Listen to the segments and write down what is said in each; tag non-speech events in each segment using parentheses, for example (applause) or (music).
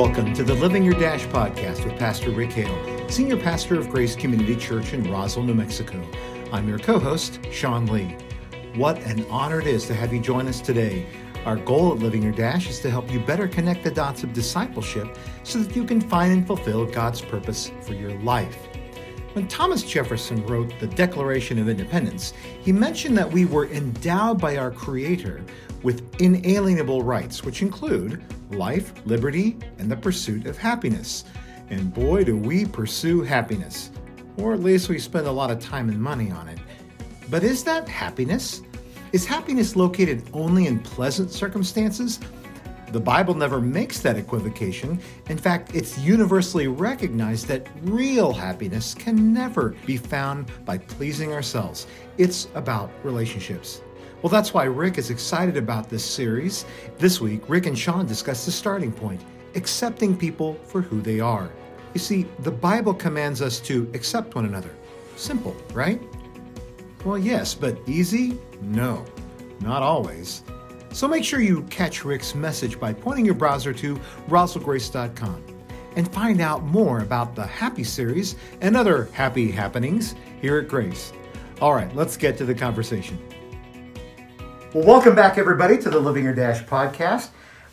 welcome to the Living Your Dash podcast with Pastor Rick Hale, Senior Pastor of Grace Community Church in Roswell, New Mexico. I'm your co host, Sean Lee. What an honor it is to have you join us today. Our goal at Living Your Dash is to help you better connect the dots of discipleship so that you can find and fulfill God's purpose for your life. When Thomas Jefferson wrote the Declaration of Independence, he mentioned that we were endowed by our Creator with inalienable rights, which include life, liberty, and the pursuit of happiness. And boy, do we pursue happiness. Or at least we spend a lot of time and money on it. But is that happiness? Is happiness located only in pleasant circumstances? The Bible never makes that equivocation. In fact, it's universally recognized that real happiness can never be found by pleasing ourselves. It's about relationships. Well, that's why Rick is excited about this series. This week, Rick and Sean discuss the starting point accepting people for who they are. You see, the Bible commands us to accept one another. Simple, right? Well, yes, but easy? No, not always. So make sure you catch Rick's message by pointing your browser to roswellgrace.com and find out more about the Happy series and other happy happenings here at Grace. All right, let's get to the conversation. Well, welcome back, everybody, to the Living Your Dash podcast.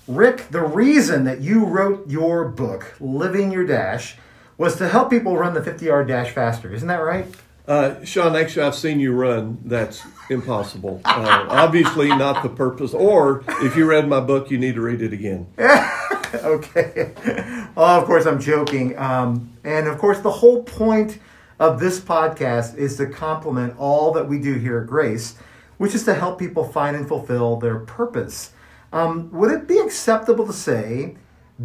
Rick, the reason that you wrote your book, Living Your Dash, was to help people run the 50 yard dash faster. Isn't that right? Uh, Sean, actually, I've seen you run. That's impossible. Uh, (laughs) obviously, not the purpose. Or if you read my book, you need to read it again. (laughs) okay. Well, of course, I'm joking. Um, and of course, the whole point of this podcast is to complement all that we do here at Grace, which is to help people find and fulfill their purpose. Um, would it be acceptable to say,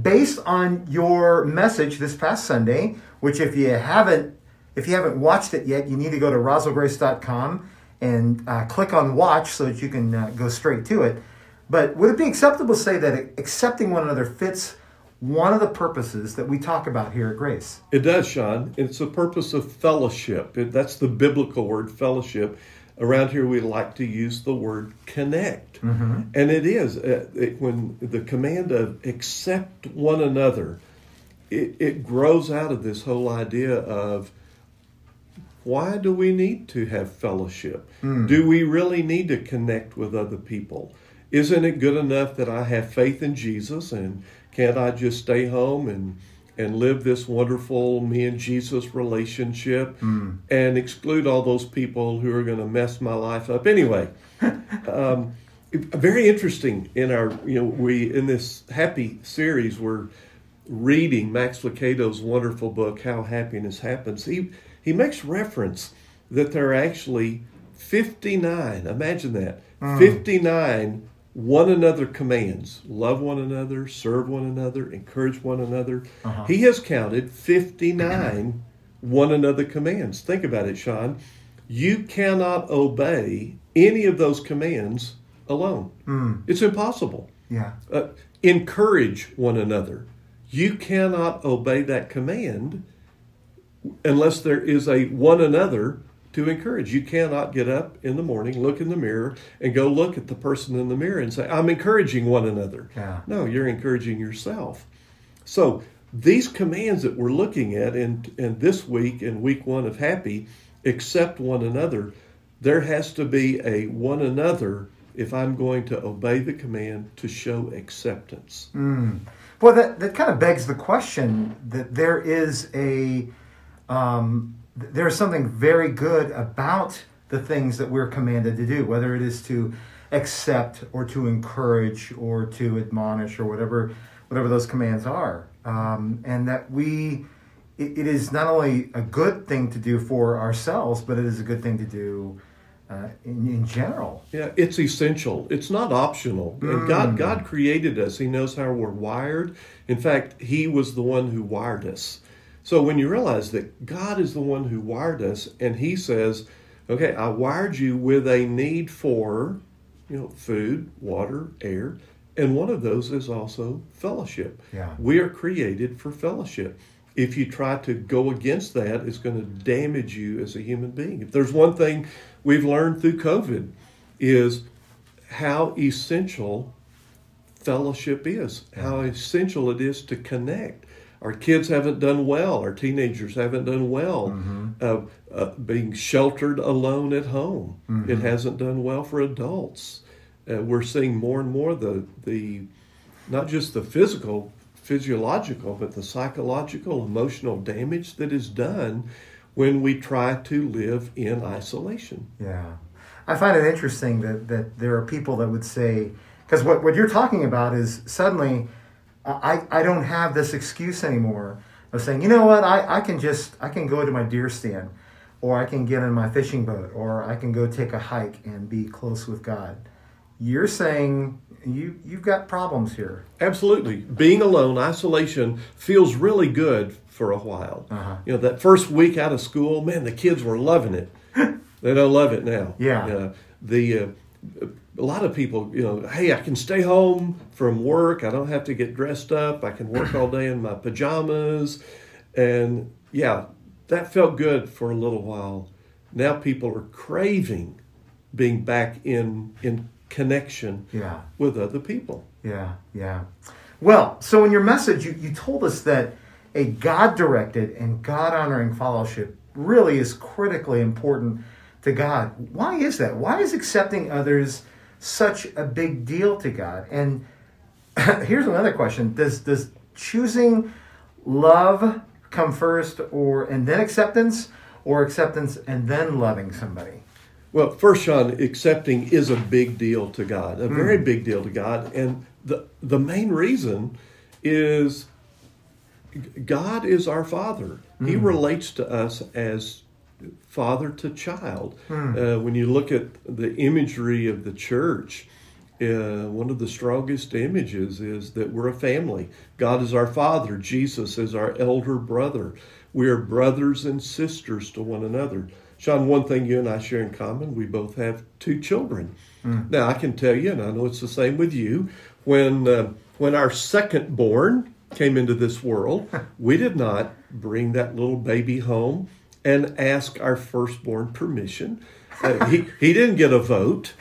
based on your message this past Sunday, which if you haven't if you haven't watched it yet, you need to go to roswellgrace.com and uh, click on watch so that you can uh, go straight to it. But would it be acceptable to say that accepting one another fits one of the purposes that we talk about here at Grace? It does, Sean. It's the purpose of fellowship. It, that's the biblical word, fellowship. Around here, we like to use the word connect. Mm-hmm. And it is uh, it, when the command of accept one another, it, it grows out of this whole idea of why do we need to have fellowship? Mm. Do we really need to connect with other people? Isn't it good enough that I have faith in Jesus and can't I just stay home and and live this wonderful me and Jesus relationship mm. and exclude all those people who are going to mess my life up anyway? (laughs) um, very interesting in our you know we in this happy series we're reading Max Lucado's wonderful book How Happiness Happens. He he makes reference that there are actually 59, imagine that, mm. 59 one another commands love one another, serve one another, encourage one another. Uh-huh. He has counted 59 one another commands. Think about it, Sean. You cannot obey any of those commands alone. Mm. It's impossible. Yeah. Uh, encourage one another. You cannot obey that command unless there is a one another to encourage. You cannot get up in the morning, look in the mirror, and go look at the person in the mirror and say, I'm encouraging one another. Yeah. No, you're encouraging yourself. So these commands that we're looking at in, in this week, in week one of Happy, accept one another, there has to be a one another if I'm going to obey the command to show acceptance. Mm. Well, that, that kind of begs the question that there is a um, there's something very good about the things that we're commanded to do, whether it is to accept or to encourage or to admonish or whatever whatever those commands are, um, and that we it, it is not only a good thing to do for ourselves, but it is a good thing to do. Uh, in, in, general. Yeah, it's essential. It's not optional. Mm. And God, God created us. He knows how we're wired. In fact, He was the one who wired us. So when you realize that God is the one who wired us, and He says, "Okay, I wired you with a need for, you know, food, water, air, and one of those is also fellowship. Yeah. We are created for fellowship. If you try to go against that, it's going to damage you as a human being. If there's one thing we've learned through COVID, is how essential fellowship is, how essential it is to connect. Our kids haven't done well. Our teenagers haven't done well. Mm-hmm. Uh, uh, being sheltered alone at home, Mm-hmm. it hasn't done well for adults. Uh, we're seeing more and more the the not just the physical, physiological, but the psychological, emotional damage that is done when we try to live in isolation. Yeah. I find it interesting that, that there are people that would say, because what, what you're talking about is suddenly I, I don't have this excuse anymore of saying, you know what, I, I can just, I can go to my deer stand or I can get in my fishing boat or I can go take a hike and be close with God. You're saying you, you've got problems here. Absolutely. Being alone, isolation feels really good for a while. Uh-huh. You know, that first week out of school, man, the kids were loving it. (laughs) they don't love it now. Yeah. Uh, the uh, a lot of people, you know, hey, I can stay home from work. I don't have to get dressed up. I can work all day in my pajamas, and yeah, that felt good for a little while. Now people are craving being back in in connection Yeah. with other people. Yeah, yeah. Well, so in your message, you, you told us that a God directed and God honoring fellowship really is critically important to God. Why is that? Why is accepting others such a big deal to God? And (clears throat) here's another question Does, does choosing love come first or and then acceptance or acceptance and then loving somebody? Well, first, Sean, accepting is a big deal to God, a very mm. big deal to God, and the the main reason is God is our Father. He mm. relates to us as father to child. Uh, when you look at the imagery of the church, uh, one of the strongest images is that we're a family. God is our father. Jesus is our elder brother. We are brothers and sisters to one another. Sean, one thing you and I share in common, we both have two children. Now, I can tell you, and I know it's the same with you, when, uh, when our second born came into this world, we did not bring that little baby home and ask our firstborn permission. Uh, he, he didn't get a vote.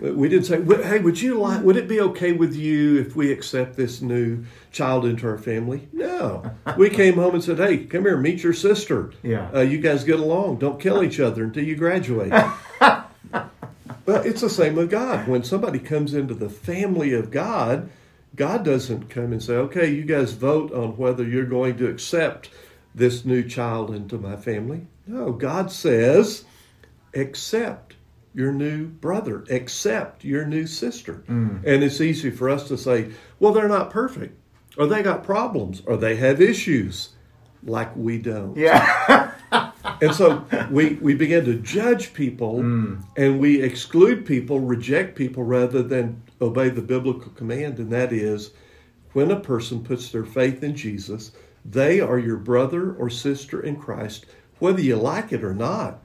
We didn't say, "Hey, would you like? Would it be okay with you if we accept this new child into our family?" No, we came home and said, "Hey, come here, meet your sister. Yeah. uh, you guys get along. Don't kill each other until you graduate." (laughs) Well, it's the same with God. When somebody comes into the family of God, God doesn't come and say, okay, you guys vote on whether you're going to accept this new child into my family. No, God says, accept your new brother, accept your new sister. Mm. And it's easy for us to say, well, they're not perfect, or they got problems, or they have issues, like we don't. Yeah. (laughs) And so we, we begin to judge people mm. and we exclude people, reject people rather than obey the biblical command, and that is when a person puts their faith in Jesus, they are your brother or sister in Christ, whether you like it or not.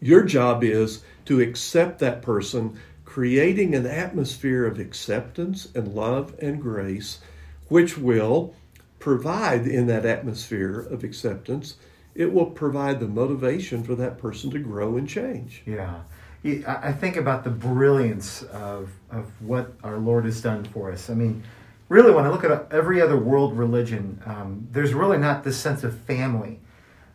Your job is to accept that person, creating an atmosphere of acceptance and love and grace, which will provide in that atmosphere of acceptance, it will provide the motivation for that person to grow and change. Yeah. I think about the brilliance of, of what our Lord has done for us. I mean, really, when I look at every other world religion, um, there's really not this sense of family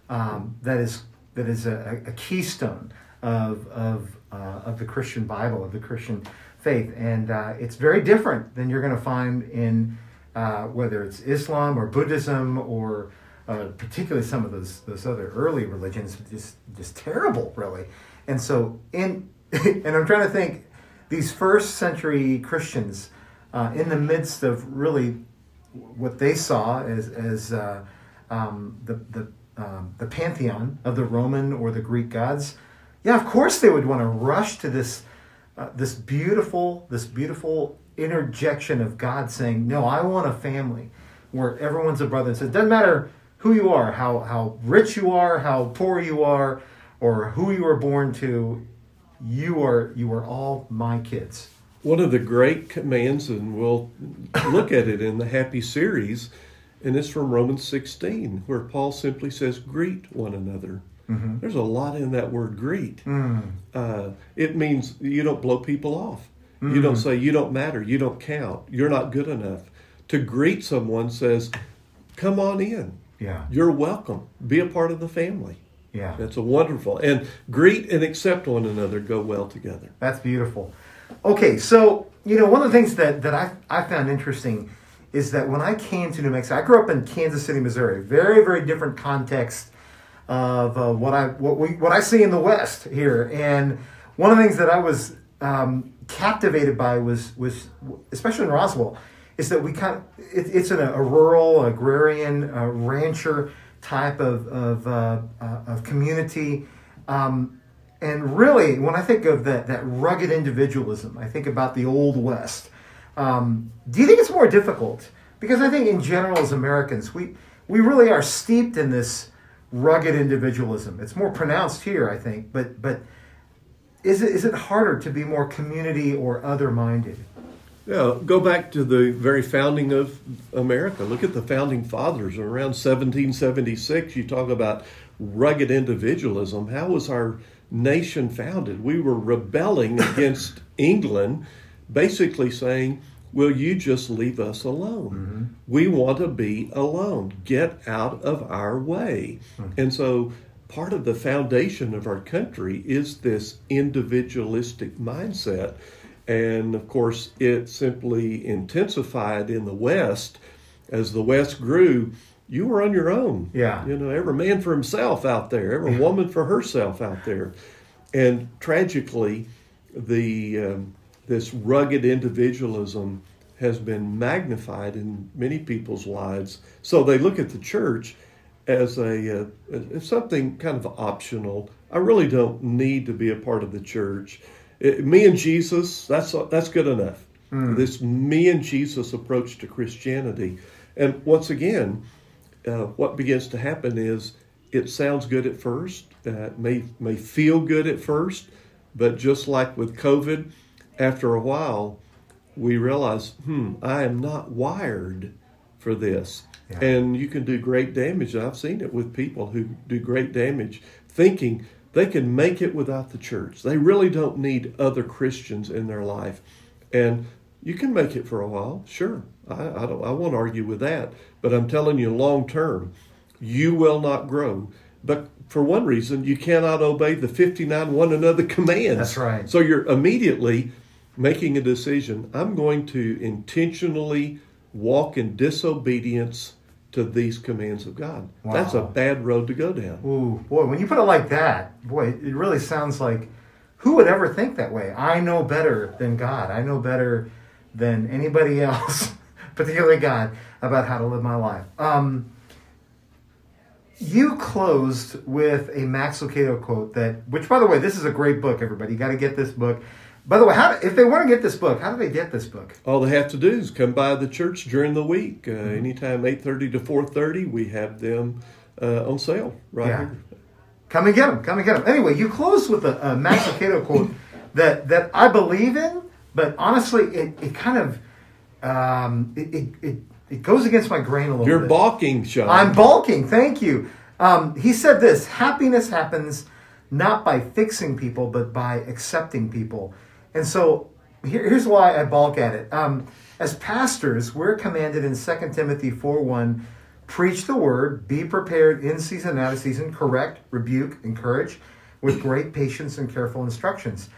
um, that is that is a, a keystone of of uh, of the Christian Bible, of the Christian faith, and uh, it's very different than you're going to find in uh, whether it's Islam or Buddhism or uh, particularly some of those those other early religions, just just terrible, really. And so, in (laughs) and I'm trying to think, these first century Christians, uh, in the midst of really what they saw as as uh, um, the the um, the pantheon of the Roman or the Greek gods, yeah, of course they would want to rush to this uh, this beautiful this beautiful interjection of God saying, "No, I want a family where everyone's a brother." And it "Doesn't matter who you are, how how rich you are, how poor you are, or who you were born to, you are you are all my kids." One of the great commands, and we'll look at it in the Happy series, and it's from Romans 16, where Paul simply says, Greet one another. Mm-hmm. There's a lot in that word greet. Mm. Uh, it means you don't blow people off. You mm. don't say, you don't matter, you don't count, you're not good enough. To greet someone says, come on in. Yeah. You're welcome. Be a part of the family. Yeah. That's a wonderful. And greet and accept one another go well together. That's beautiful. Okay, so you know one of the things that that I I found interesting is that when I came to New Mexico, I grew up in Kansas City, Missouri. Very very different context of uh, what I what we what I see in the West here. And one of the things that I was um, captivated by was was especially in Roswell is that we kind of it, it's in a, a rural agrarian uh, rancher type of of, uh, uh, of community. Um, and really, when I think of that that rugged individualism, I think about the old West. Um, do you think it's more difficult? Because I think in general, as Americans, we we really are steeped in this rugged individualism. It's more pronounced here, I think. But but is it is it harder to be more community or other minded? Yeah, go back to the very founding of America. Look at the founding fathers around 1776. You talk about rugged individualism. How was our nation founded? We were rebelling against (laughs) England, basically saying, Will you just leave us alone? Mm-hmm. We want to be alone. Get out of our way. Mm-hmm. And so part of the foundation of our country is this individualistic mindset. And of course, it simply intensified in the West as the West grew. You were on your own. Yeah. You know, every man for himself out there, every woman for herself out there. And tragically, the um, this rugged individualism has been magnified in many people's lives. So they look at the church as a uh, as something kind of optional. I really don't need to be a part of the church. It, me and Jesus, that's that's good enough. This me and Jesus approach to Christianity, and once again, uh, what begins to happen is it sounds good at first, uh, may may feel good at first, but just like with COVID, after a while, we realize, hmm, I am not wired for this. Yeah. And you can do great damage. I've seen it with people who do great damage thinking they can make it without the church. They really don't need other Christians in their life. And you can make it for a while, sure. I, I, don't, I won't argue with that. But I'm telling you, long term, you will not grow. But for one reason, you cannot obey the 59 one another (laughs) commands. That's right. So you're immediately making a decision. I'm going to intentionally walk in disobedience to these commands of God. Wow. That's a bad road to go down. Ooh, boy, when you put it like that, boy, it really sounds like who would ever think that way? I know better than God. I know better than anybody (laughs) else, particularly God, about how to live my life. Um, you closed with a Max Lucado quote that, which, by the way, this is a great book. Everybody, you got to get this book. By the way, how if they want to get this book, how do they get this book? All they have to do is come by the church during the week. Uh, Mm-hmm. Anytime 8.30 to 4.30, we have them uh, on sale right Yeah. here. Come and get them. Come and get them. Anyway, you closed with a, a Max Lucado quote (coughs) that that I believe in, but honestly, it, it kind of um, it, it, it it goes against my grain a little bit. You're bit. balking, Sean. I'm balking. Thank you. Um, he said this: happiness happens not by fixing people, but by accepting people. And so here, here's why I balk at it. Um, as pastors, we're commanded in 2 Timothy 4 1 preach the word, be prepared in season and out of season, correct, rebuke, encourage with great patience and careful instructions.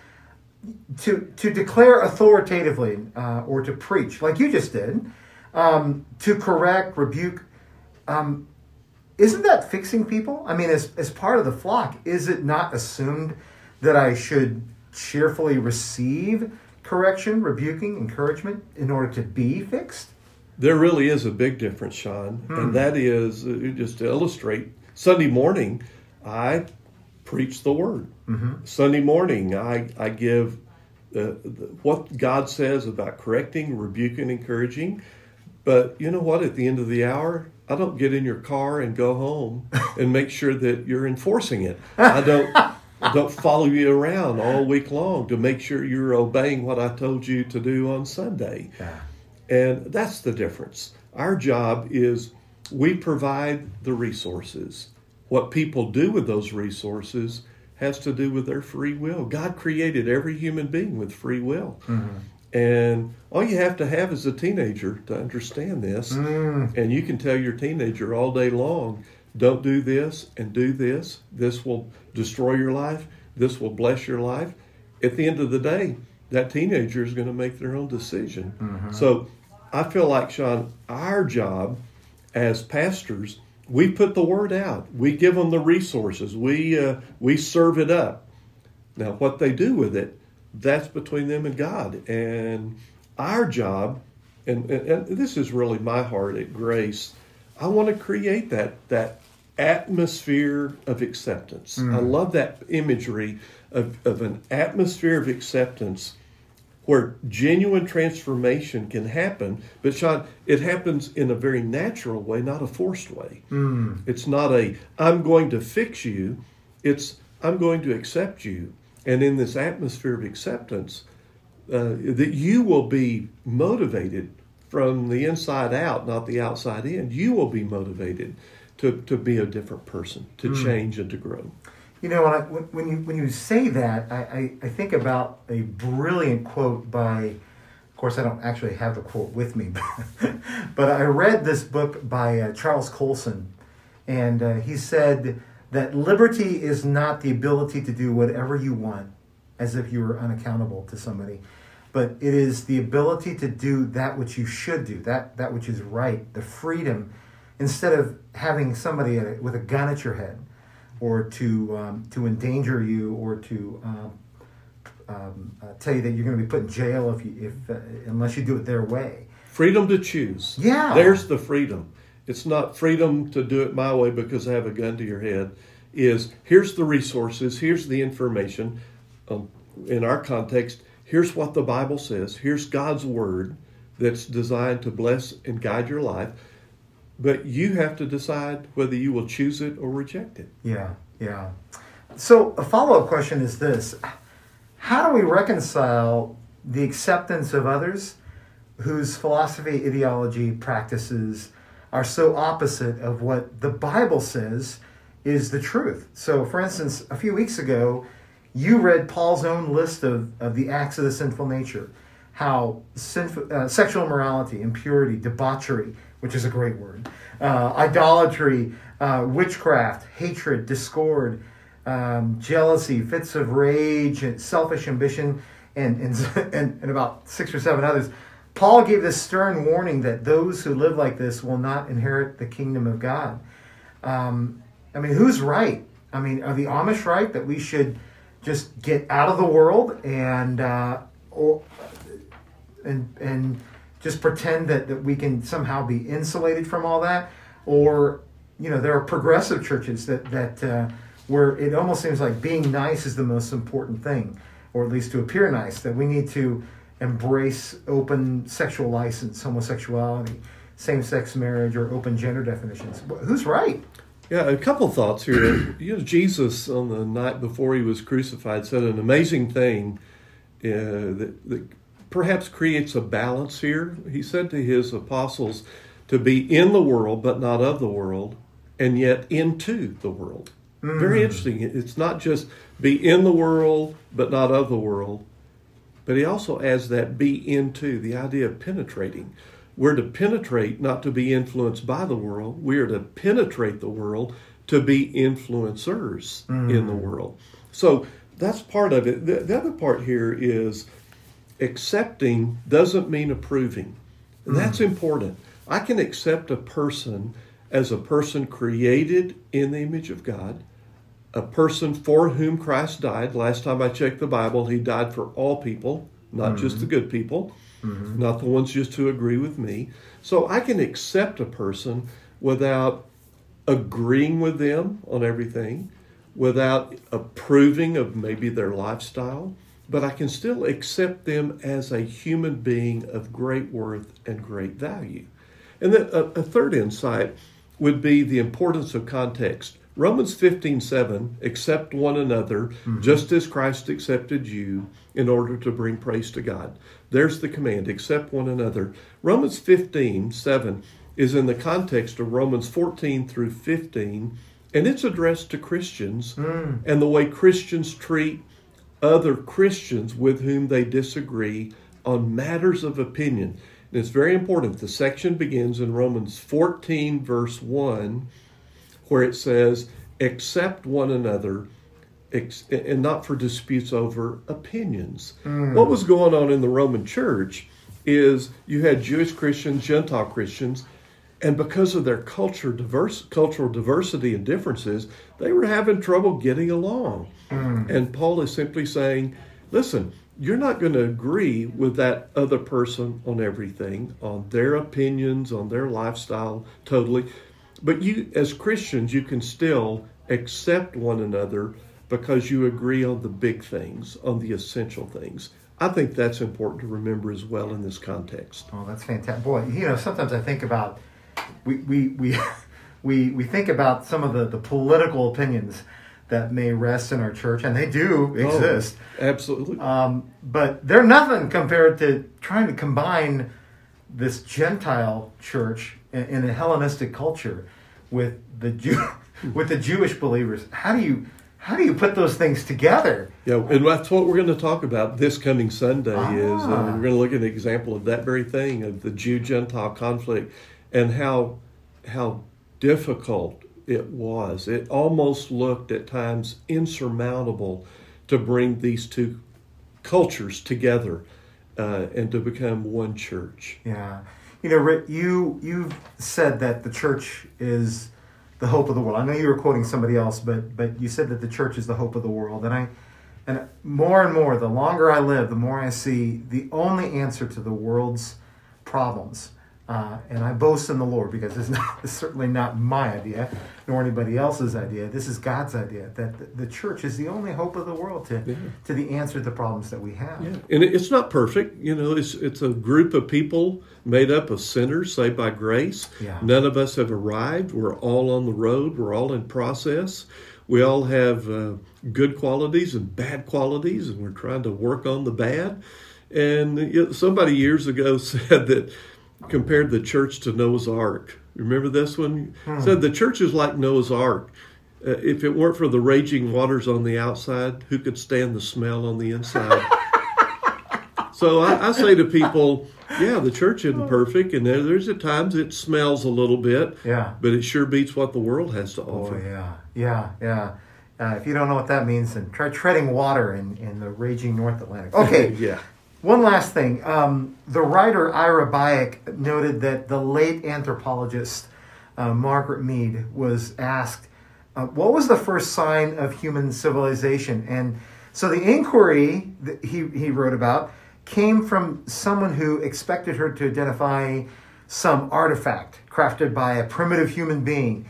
To, to declare authoritatively uh, or to preach, like you just did, um, to correct, rebuke, um, isn't that fixing people? I mean, as, as part of the flock, is it not assumed that I should cheerfully receive correction, rebuking, encouragement in order to be fixed? There really is a big difference, Sean, Hmm. and that is uh, just to illustrate. Sunday morning, I preach the word. Mm-hmm. Sunday morning, I I give uh, the, what God says about correcting, rebuking, encouraging. But you know what? At the end of the hour, I don't get in your car and go home (laughs) and make sure that you're enforcing it. I don't. I (laughs) don't follow you around all week long to make sure you're obeying what I told you to do on Sunday. Yeah. And that's the difference. Our job is we provide the resources. What people do with those resources has to do with their free will. God created every human being with free will. Mm-hmm. And all you have to have is a teenager to understand this. Mm. And you can tell your teenager all day long, don't do this and do this. This will destroy your life. This will bless your life. At the end of the day, that teenager is going to make their own decision. Mm-hmm. So I feel like, Sean, our job as pastors, we put the word out. We give them the resources. We, uh, we serve it up. Now, what they do with it, that's between them and God. And our job, and, and, and this is really my heart at Grace, I want to create that that atmosphere of acceptance. I love that imagery of, of an atmosphere of acceptance where genuine transformation can happen. But Sean, it happens in a very natural way, not a forced way. It's not a I'm going to fix you. It's I'm going to accept you. And in this atmosphere of acceptance, uh, that you will be motivated from the inside out, not the outside in. You will be motivated to, to be a different person, to change and to grow. You know, when, I, when, you when you say that, I, I, I think about a brilliant quote by, of course, I don't actually have the quote with me, (laughs) but, but I read this book by uh, Charles Colson, and uh, he said that liberty is not the ability to do whatever you want, as if you were unaccountable to somebody, but it is the ability to do that which you should do, that that which is right, the freedom, instead of having somebody with a gun at your head or to um, to endanger you or to um, um, uh, tell you that you're going to be put in jail if you if uh, unless you do it their way. Freedom to choose. Yeah. There's the freedom. It's not freedom to do it my way because I have a gun to your head. Is here's the resources, here's the information. Um, in our context, here's what the Bible says. Here's God's word that's designed to bless and guide your life. But you have to decide whether you will choose it or reject it. Yeah, yeah. So a follow up question is this: How do we reconcile the acceptance of others whose philosophy, ideology, practices are so opposite of what the Bible says is the truth? So, for instance, a few weeks ago, you read Paul's own list of, of the acts of the sinful nature, how uh, sexual immorality, impurity, debauchery, which is a great word, uh, idolatry, uh, witchcraft, hatred, discord, um, jealousy, fits of rage, and selfish ambition, and, and, (laughs) and, and about six or seven others. Paul gave this stern warning that those who live like this will not inherit the kingdom of God. Um, I mean, who's right? I mean, are the Amish right that we should just get out of the world and uh, or and and just pretend that, that we can somehow be insulated from all that? Or you know, there are progressive churches that that uh, where it almost seems like being nice is the most important thing, or at least to appear nice. That we need to embrace open sexual license, homosexuality, same-sex marriage, or open gender definitions. Who's right? Yeah, a couple thoughts here. you know, Jesus on the night before he was crucified said an amazing thing uh, that, that perhaps creates a balance here. He said to his apostles to be in the world but not of the world, and yet into the world. Very hmm. interesting. It's not just be in the world but not of the world, but he also adds that be into the idea of penetrating. We're to penetrate, not to be influenced by the world. We are to penetrate the world to be influencers in the hmm. world. So that's part of it. The, the other part here is accepting doesn't mean approving. And that's mm. important. I can accept a person as a person created in the image of God, a person for whom Christ died. Last time I checked the Bible, he died for all people, not just the mm-hmm. good people, mm-hmm. not the ones just who agree with me. So I can accept a person without agreeing with them on everything, without approving of maybe their lifestyle, but I can still accept them as a human being of great worth and great value. And then a, a third insight would be the importance of context. Romans 15, 7, accept one another mm-hmm. just as Christ accepted you in order to bring praise to God. There's the command, accept one another. Romans 15, 7 is in the context of Romans 14 through 15 and it's addressed to Christians mm. and the way Christians treat other Christians with whom they disagree on matters of opinion. And it's very important. The section begins in Romans 14, verse 1, where it says, Accept one another and not for disputes over opinions. Mm. What was going on in the Roman church is you had Jewish Christians, Gentile Christians, and because of their culture diverse cultural diversity and differences, they were having trouble getting along. Hmm. And Paul is simply saying, listen, you're not going to agree with that other person on everything, on their opinions, on their lifestyle, totally. But you, as Christians, you can still accept one another because you agree on the big things, on the essential things. I think that's important to remember as well in this context. Oh, that's fantastic. Boy, you know, sometimes I think about we we we (laughs) we, we think about some of the, the political opinions that may rest in our church, and they do exist. Oh, absolutely. Um, but they're nothing compared to trying to combine this Gentile church in, in a Hellenistic culture with the Jew (laughs) with the Jewish believers. How do you how do you put those things together? Yeah, and that's what we're going to talk about this coming Sunday. Is uh, Ah. we're going to look at an example of that very thing of the Jew Gentile conflict and how how difficult it was. It almost looked at times insurmountable to bring these two cultures together uh, and to become one church. Yeah, you know, Rick, you you've said that the church is the hope of the world. I know you were quoting somebody else, but but you said that the church is the hope of the world, and I and more and more, the longer I live, the more I see the only answer to the world's problems. Uh, and I boast in the Lord because it's, (laughs) not, it's certainly not my idea, nor anybody else's idea. This is God's idea that the, the church is the only hope of the world to, Yeah. to the answer to the problems that we have. Yeah, and it's not perfect. You know, it's it's a group of people made up of sinners saved by grace. Yeah. None of us have arrived. We're all on the road. We're all in process. We all have uh, good qualities and bad qualities, and we're trying to work on the bad. And you know, somebody years ago (laughs) said that compared the church to Noah's Ark. Remember this one? Said the church is like Noah's Ark. Uh, if it weren't for the raging waters on the outside, who could stand the smell on the inside? (laughs) So I, I say to people, yeah, the church isn't perfect, and there, there's at times it smells a little bit, Yeah. but it sure beats what the world has to offer. Oh yeah, yeah, yeah. Uh, if you don't know what that means, then try treading water in, in the raging North Atlantic. (laughs) Okay, yeah. One last thing. Um, the writer Ira Byock noted that the late anthropologist uh, Margaret Mead was asked, uh, "What was the first sign of human civilization?" And so the inquiry that he he wrote about came from someone who expected her to identify some artifact crafted by a primitive human being.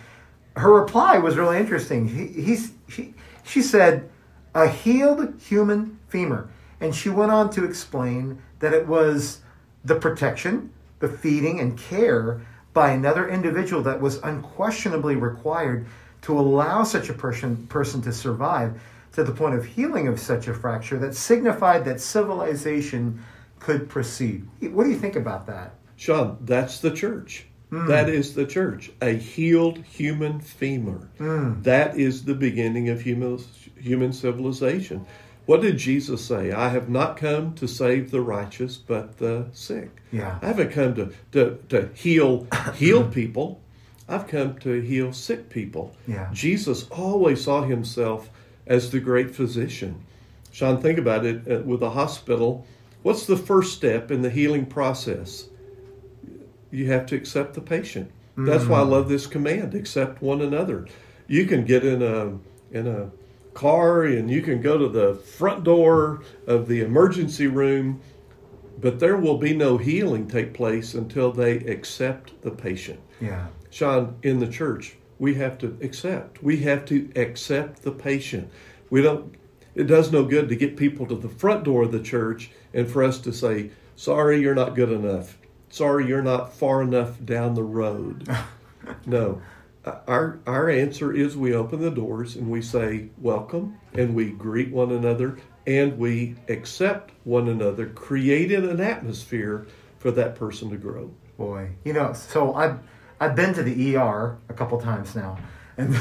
Her reply was really interesting. He, he's, she, she said, a healed human femur. And she went on to explain that it was the protection, the feeding, and care by another individual that was unquestionably required to allow such a person, person to survive to the point of healing of such a fracture that signified that civilization could proceed. What do you think about that? Sean, that's the church. Hmm. That is the church. A healed human femur. Hmm. That is the beginning of human, human civilization. What did Jesus say? I have not come to save the righteous, but the sick. Yeah. I haven't come to, to, to heal heal (coughs) people. I've come to heal sick people. Yeah. Jesus always saw himself as the great physician. Sean, think about it uh, with a hospital. What's the first step in the healing process? You have to accept the patient. That's why I love this command: accept one another. You can get in a in a car and you can go to the front door of the emergency room, but there will be no healing take place until they accept the patient. Yeah. Sean, in the church, we have to accept. We have to accept the patient. We don't. It does no good to get people to the front door of the church and for us to say, "Sorry, you're not good enough. Sorry, you're not far enough down the road." (laughs) no, our our answer is we open the doors and we say, "Welcome," and we greet one another and we accept one another, creating an atmosphere for that person to grow. Boy, you know, so I've I've been to the ER a couple times now, And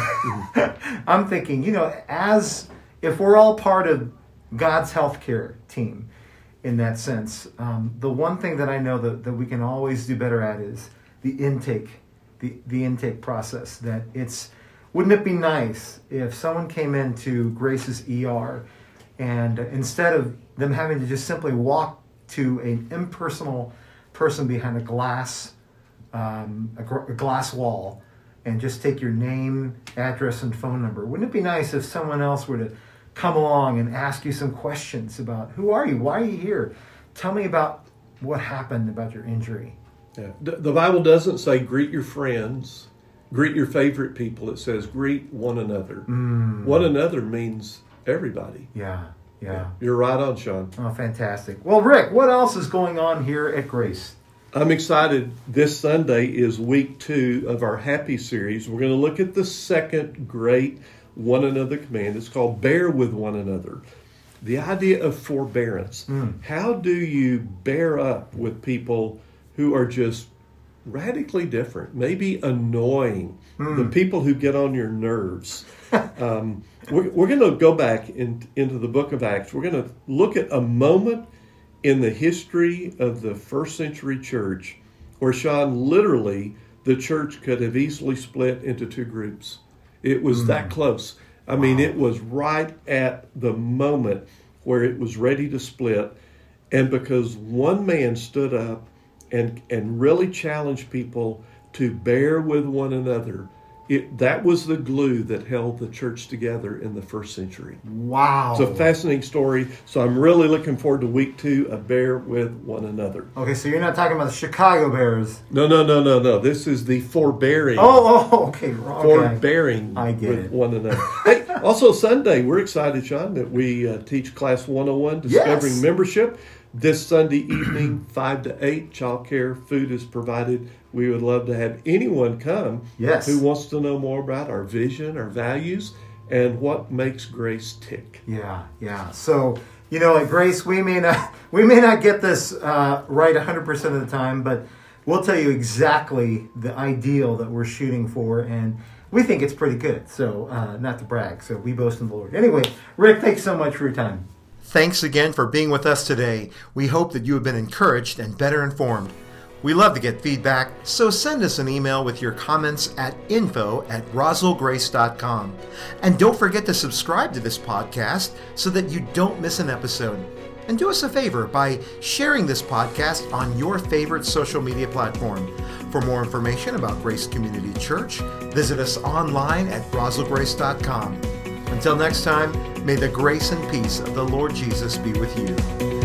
(laughs) I'm thinking, you know, as if we're all part of God's healthcare team in that sense, um, the one thing that I know that, that we can always do better at is the intake, the, the intake process. That it's, wouldn't it be nice if someone came into Grace's ER and instead of them having to just simply walk to an impersonal person behind a glass, um, a, gr- a glass wall, and just take your name, address, and phone number. Wouldn't it be nice if someone else were to come along and ask you some questions about who are you? Why are you here? Tell me about what happened about your injury. Yeah. The Bible doesn't say greet your friends, greet your favorite people. It says greet one another. Mm. One another means everybody. Yeah, yeah. You're right on, Sean. Oh, fantastic. Well, Rick, what else is going on here at Grace? I'm excited. This Sunday is week two of our Happy series. We're going to look at the second great one another command. It's called bear with one another. The idea of forbearance. Mm. How do you bear up with people who are just radically different, maybe annoying, the people who get on your nerves? (laughs) um, we're we're going to go back in, into the book of Acts. We're going to look at a moment in the history of the first century church where Sean literally the church could have easily split into two groups. It was that close. I mean, it was right at the moment where it was ready to split. And because one man stood up and, and really challenge people to bear with one another, it, that was the glue that held the church together in the first century. Wow. It's a fascinating story. So I'm really looking forward to week two of Bear with One Another. okay, so you're not talking about the Chicago Bears. No, no, no, no, no. This is the forbearing. Oh, oh (laughs) okay. okay. Forbearing I get with it. one another. (laughs) hey, also Sunday, we're excited, Sean, that we uh, teach Class 101 Discovering Yes. Membership. This Sunday evening, (clears throat) 5 to 8, childcare, food is provided. We would love to have anyone come Yes. who wants to know more about our vision, our values, and what makes Grace tick. Yeah, yeah. So you know, at Grace, we may not (laughs) we may not get this uh, right 100 percent of the time, but we'll tell you exactly the ideal that we're shooting for, and we think it's pretty good. So uh, not to brag. So we boast in the Lord. Anyway, Rick, thanks so much for your time. Thanks again for being with us today. We hope that you have been encouraged and better informed. We love to get feedback, so send us an email with your comments at info at roswellgrace.com. And don't forget to subscribe to this podcast so that you don't miss an episode. And do us a favor by sharing this podcast on your favorite social media platform. For more information about Grace Community Church, visit us online at roswellgrace.com. Until next time, may the grace and peace of the Lord Jesus be with you.